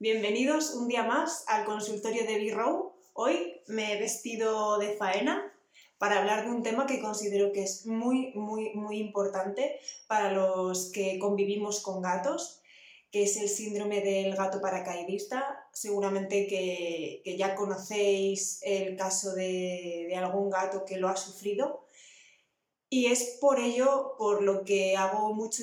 Bienvenidos un día más al consultorio de B-Row. Hoy me he vestido de faena para hablar de un tema que considero que es muy, muy, muy importante para los que convivimos con gatos, que es el síndrome del gato paracaidista. Seguramente que, ya conocéis el caso de, algún gato que lo ha sufrido. Y es por ello por lo que hago mucho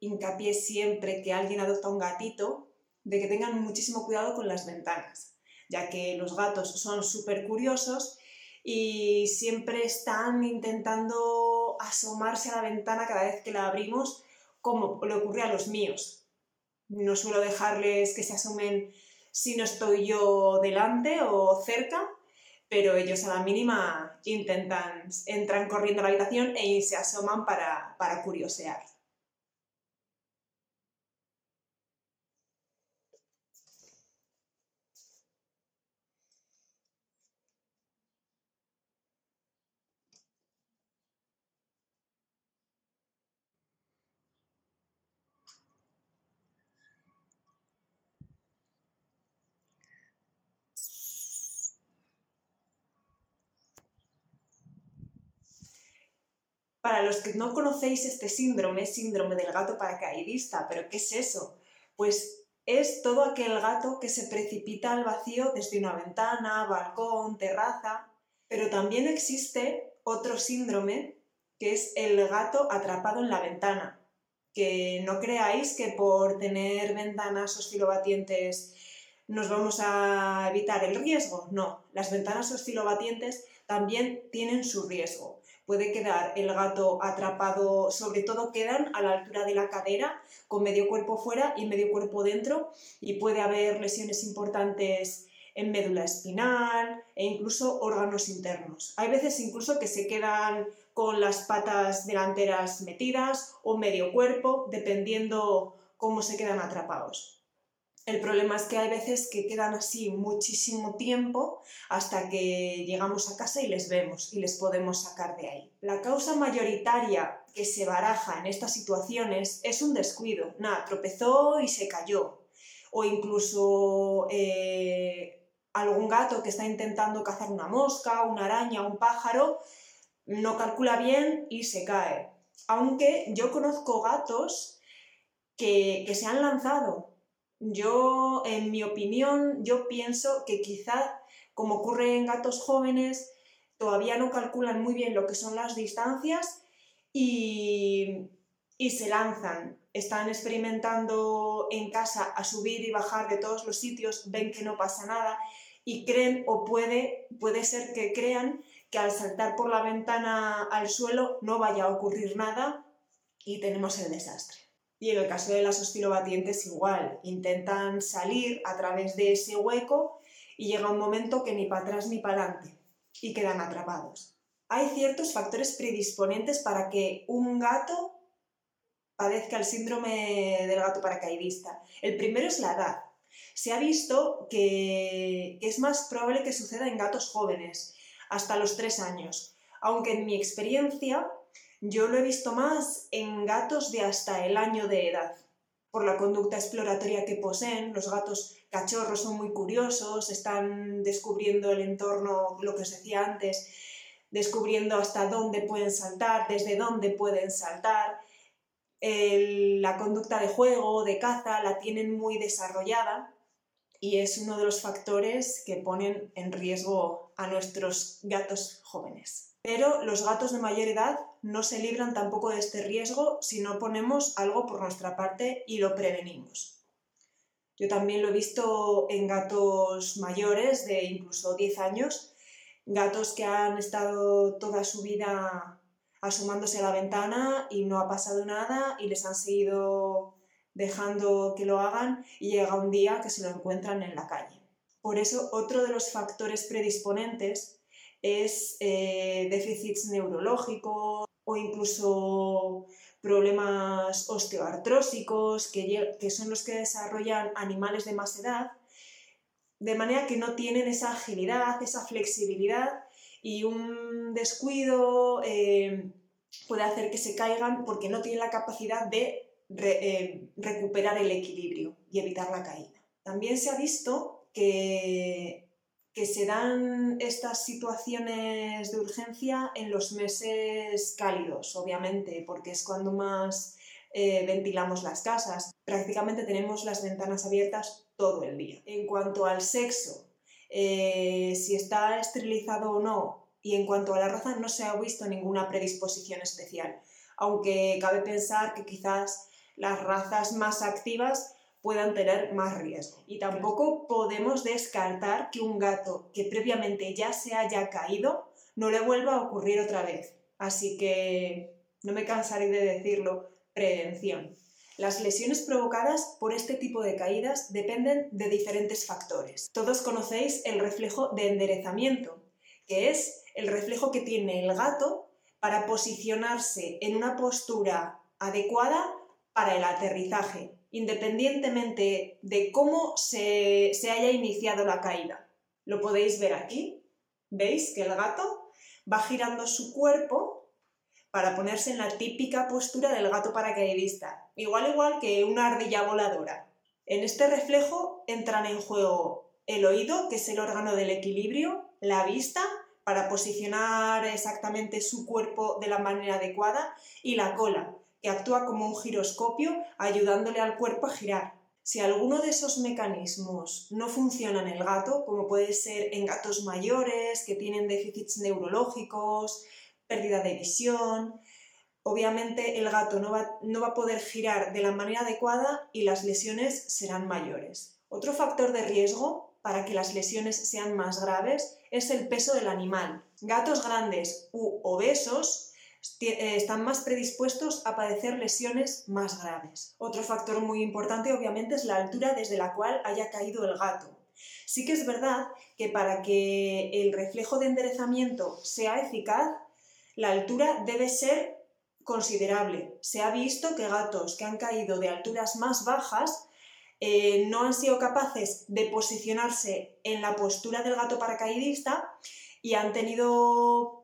hincapié siempre que alguien adopta un gatito de que tengan muchísimo cuidado con las ventanas, ya que los gatos son súper curiosos y siempre están intentando asomarse a la ventana cada vez que la abrimos, como le ocurre a los míos. No suelo dejarles que se asomen si no estoy yo delante o cerca, pero ellos a la mínima intentan, entran corriendo a la habitación e se asoman para, para curiosear. Para los que no conocéis este síndrome, síndrome del gato paracaidista, pero ¿qué es eso? Pues es todo aquel gato que se precipita al vacío desde una ventana, balcón, terraza, pero también existe otro síndrome que es el gato atrapado en la ventana. Que no creáis que por tener ventanas oscilobatientes nos vamos a evitar el riesgo. No, las ventanas oscilobatientes también tienen su riesgo puede quedar el gato atrapado, sobre todo quedan a la altura de la cadera, con medio cuerpo fuera y medio cuerpo dentro, y puede haber lesiones importantes en médula espinal e incluso órganos internos. Hay veces incluso que se quedan con las patas delanteras metidas o medio cuerpo, dependiendo cómo se quedan atrapados. El problema es que hay veces que quedan así muchísimo tiempo hasta que llegamos a casa y les vemos y les podemos sacar de ahí. La causa mayoritaria que se baraja en estas situaciones es un descuido. Nada, tropezó y se cayó. O incluso eh, algún gato que está intentando cazar una mosca, una araña, un pájaro, no calcula bien y se cae. Aunque yo conozco gatos que, que se han lanzado yo, en mi opinión, yo pienso que quizá, como ocurre en gatos jóvenes, todavía no calculan muy bien lo que son las distancias y, se lanzan. Están experimentando en casa a subir y bajar de todos los sitios, ven que no pasa nada y creen o puede, puede ser que crean que al saltar por la ventana al suelo no vaya a ocurrir nada y tenemos el desastre. Y en el caso de las oscilobatientes igual, intentan salir a través de ese hueco y llega un momento que ni para atrás ni para adelante y quedan atrapados. Hay ciertos factores predisponentes para que un gato padezca el síndrome del gato paracaidista. El primero es la edad. Se ha visto que es más probable que suceda en gatos jóvenes, hasta los 3 años, aunque en mi experiencia yo lo he visto más en gatos de hasta el año de edad. Por la conducta exploratoria que poseen, los gatos cachorros son muy curiosos, están descubriendo el entorno, lo que os decía antes, descubriendo hasta dónde pueden saltar, desde dónde pueden saltar. la conducta de juego, de caza, la tienen muy desarrollada y es uno de los factores que ponen en riesgo a nuestros gatos jóvenes. Pero los gatos de mayor edad no se libran tampoco de este riesgo si no ponemos algo por nuestra parte y lo prevenimos. Yo también lo he visto en gatos mayores de incluso 10 años, gatos que han estado toda su vida asomándose a la ventana y no ha pasado nada y les han seguido dejando que lo hagan y llega un día que se lo encuentran en la calle. Por eso, otro de los factores predisponentes es eh, déficits neurológicos o incluso problemas osteoartrósicos, que, son los que desarrollan animales de más edad, de manera que no tienen esa agilidad, esa flexibilidad y un descuido eh, puede hacer que se caigan porque no tienen la capacidad de eh, recuperar el equilibrio y evitar la caída. También se ha visto que, que se dan estas situaciones de urgencia en los meses cálidos, obviamente, porque es cuando más eh, ventilamos las casas. Prácticamente tenemos las ventanas abiertas todo el día. En cuanto al sexo, eh, si está esterilizado o no, y en cuanto a la raza, no se ha visto ninguna predisposición especial, aunque cabe pensar que quizás las razas más activas puedan tener más riesgo. Y tampoco podemos descartar que un gato que previamente ya se haya caído no le vuelva a ocurrir otra vez. Así que no me cansaré de decirlo, prevención. Las lesiones provocadas por este tipo de caídas dependen de diferentes factores. Todos conocéis el reflejo de enderezamiento, que es el reflejo que tiene el gato para posicionarse en una postura adecuada para el aterrizaje, independientemente de cómo se, haya iniciado la caída. Lo podéis ver aquí. ¿Veis que el gato va girando su cuerpo para ponerse en la típica postura del gato paracaidista, igual igual que una ardilla voladora. En este reflejo entran en juego el oído, que es el órgano del equilibrio, la vista, para posicionar exactamente su cuerpo de la manera adecuada, y la cola, que actúa como un giroscopio ayudándole al cuerpo a girar. Si alguno de esos mecanismos no funciona en el gato, como puede ser en gatos mayores que tienen déficits neurológicos, pérdida de visión, obviamente el gato no va, no va, a poder girar de la manera adecuada y las lesiones serán mayores. Otro factor de riesgo para que las lesiones sean más graves es el peso del animal. Gatos grandes u obesos están más predispuestos a padecer lesiones más graves. Otro factor muy importante obviamente es la altura desde la cual haya caído el gato. Sí que es verdad que para que el reflejo de enderezamiento sea eficaz, la altura debe ser considerable. Se ha visto que gatos que han caído de alturas más bajas eh, no han sido capaces de posicionarse en la postura del gato paracaidista y han tenido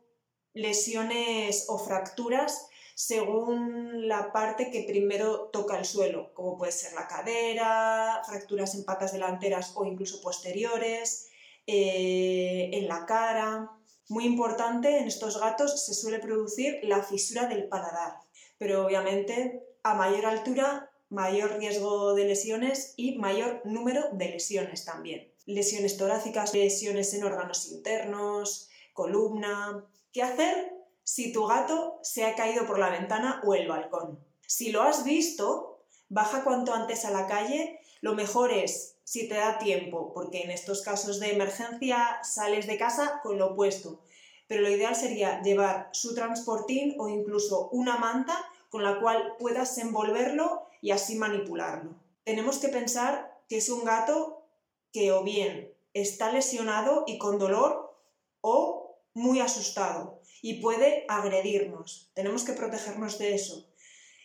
lesiones o fracturas según la parte que primero toca el suelo, como puede ser la cadera, fracturas en patas delanteras o incluso posteriores, eh, en la cara. Muy importante, en estos gatos se suele producir la fisura del paladar, pero obviamente a mayor altura, mayor riesgo de lesiones y mayor número de lesiones también. Lesiones torácicas, lesiones en órganos internos, columna, ¿Qué hacer si tu gato se ha caído por la ventana o el balcón? Si lo has visto, baja cuanto antes a la calle. Lo mejor es, si te da tiempo, porque en estos casos de emergencia sales de casa con lo opuesto. Pero lo ideal sería llevar su transportín o incluso una manta con la cual puedas envolverlo y así manipularlo. Tenemos que pensar que es un gato que o bien está lesionado y con dolor o muy asustado y puede agredirnos. Tenemos que protegernos de eso.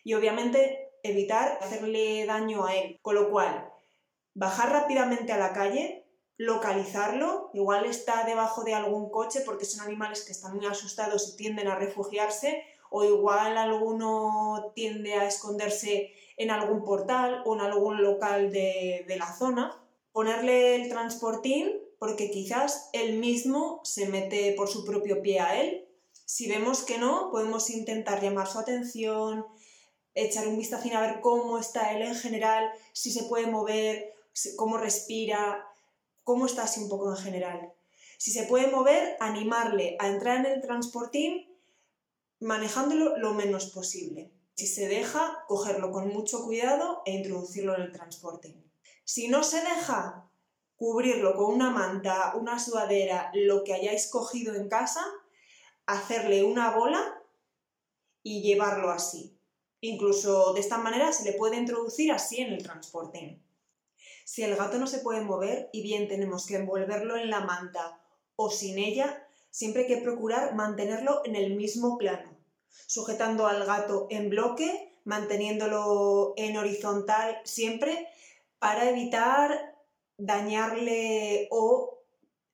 Y obviamente evitar hacerle daño a él. Con lo cual, bajar rápidamente a la calle, localizarlo, igual está debajo de algún coche porque son animales que están muy asustados y tienden a refugiarse, o igual alguno tiende a esconderse en algún portal o en algún local de, de la zona. Ponerle el transportín porque quizás él mismo se mete por su propio pie a él. Si vemos que no, podemos intentar llamar su atención, echar un vistazo a ver cómo está él en general, si se puede mover, cómo respira, cómo está así un poco en general. Si se puede mover, animarle a entrar en el transportín manejándolo lo menos posible. Si se deja, cogerlo con mucho cuidado e introducirlo en el transportín. Si no se deja, cubrirlo con una manta, una sudadera, lo que hayáis cogido en casa, hacerle una bola y llevarlo así. Incluso de esta manera se le puede introducir así en el transporte. Si el gato no se puede mover y bien tenemos que envolverlo en la manta o sin ella, siempre hay que procurar mantenerlo en el mismo plano, sujetando al gato en bloque, manteniéndolo en horizontal siempre para evitar dañarle o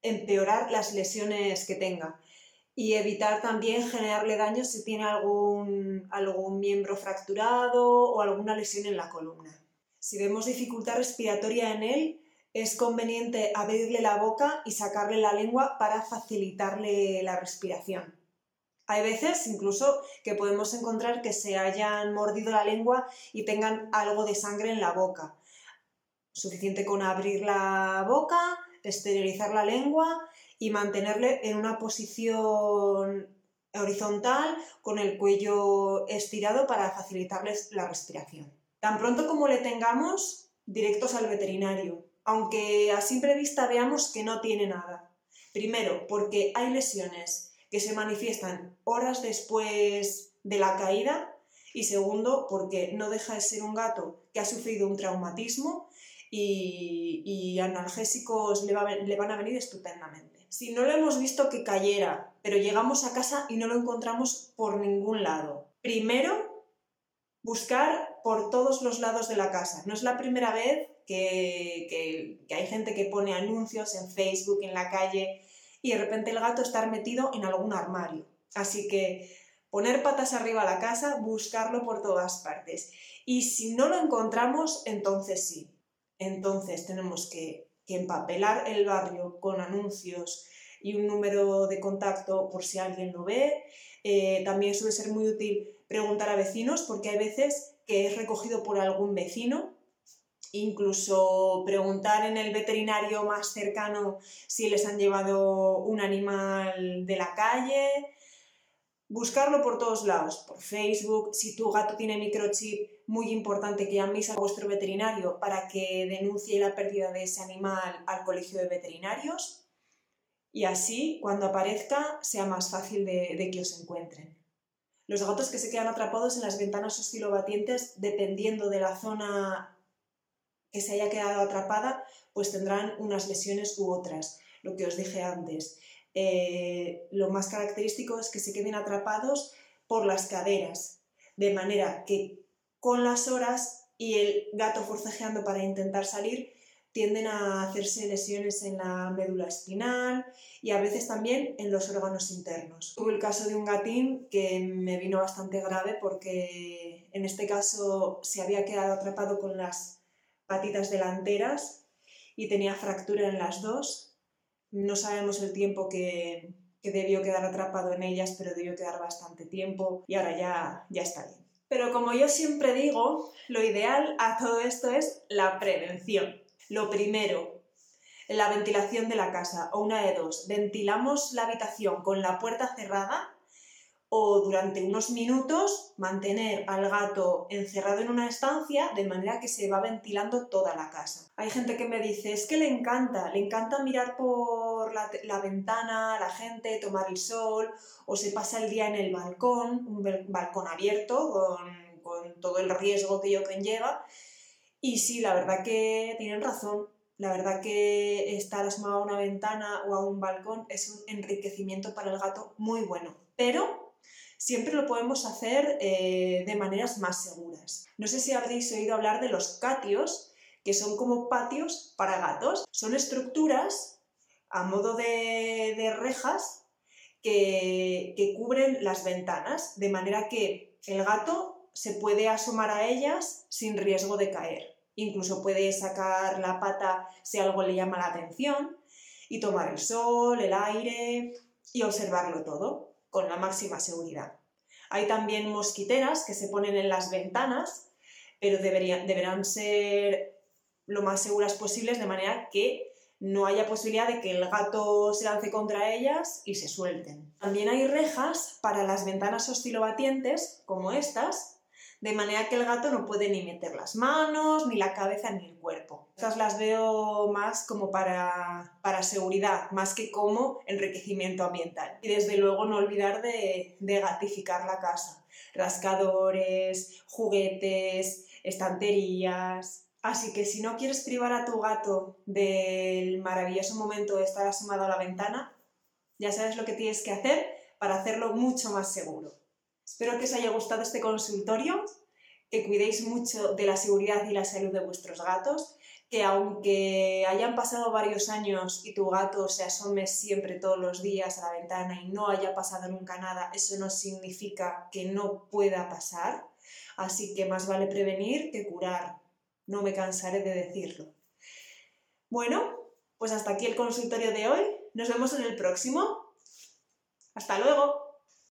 empeorar las lesiones que tenga y evitar también generarle daño si tiene algún, algún miembro fracturado o alguna lesión en la columna. Si vemos dificultad respiratoria en él, es conveniente abrirle la boca y sacarle la lengua para facilitarle la respiración. Hay veces incluso que podemos encontrar que se hayan mordido la lengua y tengan algo de sangre en la boca. Suficiente con abrir la boca, esterilizar la lengua y mantenerle en una posición horizontal con el cuello estirado para facilitarles la respiración. Tan pronto como le tengamos, directos al veterinario, aunque a simple vista veamos que no tiene nada. Primero, porque hay lesiones que se manifiestan horas después de la caída y segundo, porque no deja de ser un gato que ha sufrido un traumatismo y, analgésicos le, le van a venir estupendamente. Si no lo hemos visto que cayera, pero llegamos a casa y no lo encontramos por ningún lado, primero buscar por todos los lados de la casa. No es la primera vez que, que, hay gente que pone anuncios en Facebook, en la calle, y de repente el gato estar metido en algún armario. Así que poner patas arriba a la casa, buscarlo por todas partes. Y si no lo encontramos, entonces sí. Entonces tenemos que, empapelar el barrio con anuncios y un número de contacto por si alguien lo ve. Eh, también suele ser muy útil preguntar a vecinos porque hay veces que es recogido por algún vecino incluso preguntar en el veterinario más cercano si les han llevado un animal de la calle, buscarlo por todos lados, por Facebook, si tu gato tiene microchip, muy importante que llaméis a vuestro veterinario para que denuncie la pérdida de ese animal al colegio de veterinarios y así cuando aparezca sea más fácil de, de que os encuentren. Los gatos que se quedan atrapados en las ventanas oscilobatientes, dependiendo de la zona que se haya quedado atrapada, pues tendrán unas lesiones u otras, lo que os dije antes. Eh, lo más característico es que se queden atrapados por las caderas, de manera que con las horas y el gato forcejeando para intentar salir, tienden a hacerse lesiones en la médula espinal y a veces también en los órganos internos. Tuve el caso de un gatín que me vino bastante grave porque en este caso se había quedado atrapado con las patitas delanteras y tenía fractura en las dos. No sabemos el tiempo que, debió quedar atrapado en ellas, pero debió quedar bastante tiempo y ahora ya, ya está bien. Pero como yo siempre digo, lo ideal a todo esto es la prevención. Lo primero, la ventilación de la casa, o una de dos, ventilamos la habitación con la puerta cerrada o durante unos minutos mantener al gato encerrado en una estancia de manera que se va ventilando toda la casa. Hay gente que me dice, es que le encanta, le encanta mirar por la, ventana la gente, tomar el sol, o se pasa el día en el balcón, un balcón abierto con, con todo el riesgo que ello conlleva. Y sí, la verdad que tienen razón. La verdad que estar asomado a una ventana o a un balcón es un enriquecimiento para el gato muy bueno. Pero siempre lo podemos hacer eh, de maneras más seguras. No sé si habréis oído hablar de los catios, que son como patios para gatos. Son estructuras a modo de, rejas que, que cubren las ventanas, de manera que el gato se puede asomar a ellas sin riesgo de caer. Incluso puede sacar la pata si algo le llama la atención y tomar el sol, el aire y observarlo todo con la máxima seguridad. Hay también mosquiteras que se ponen en las ventanas, pero deberían, deberán ser lo más seguras posibles de manera que no haya posibilidad de que el gato se lance contra ellas y se suelten. También hay rejas para las ventanas oscilobatientes, como estas, de manera que el gato no puede ni meter las manos, ni la cabeza, ni el cuerpo. Estas las veo más como para, para seguridad, más que como enriquecimiento ambiental. Y desde luego no olvidar de, de gatificar la casa. Rascadores, juguetes, estanterías, Así que si no quieres privar a tu gato del maravilloso momento de estar asomado a la ventana, ya sabes lo que tienes que hacer para hacerlo mucho más seguro. Espero que os haya gustado este consultorio, que cuidéis mucho de la seguridad y la salud de vuestros gatos, que aunque hayan pasado varios años y tu gato se asome siempre todos los días a la ventana y no haya pasado nunca nada, eso no significa que no pueda pasar. Así que más vale prevenir que curar. No me cansaré de decirlo. Bueno, pues hasta aquí el consultorio de hoy. Nos vemos en el próximo. Hasta luego.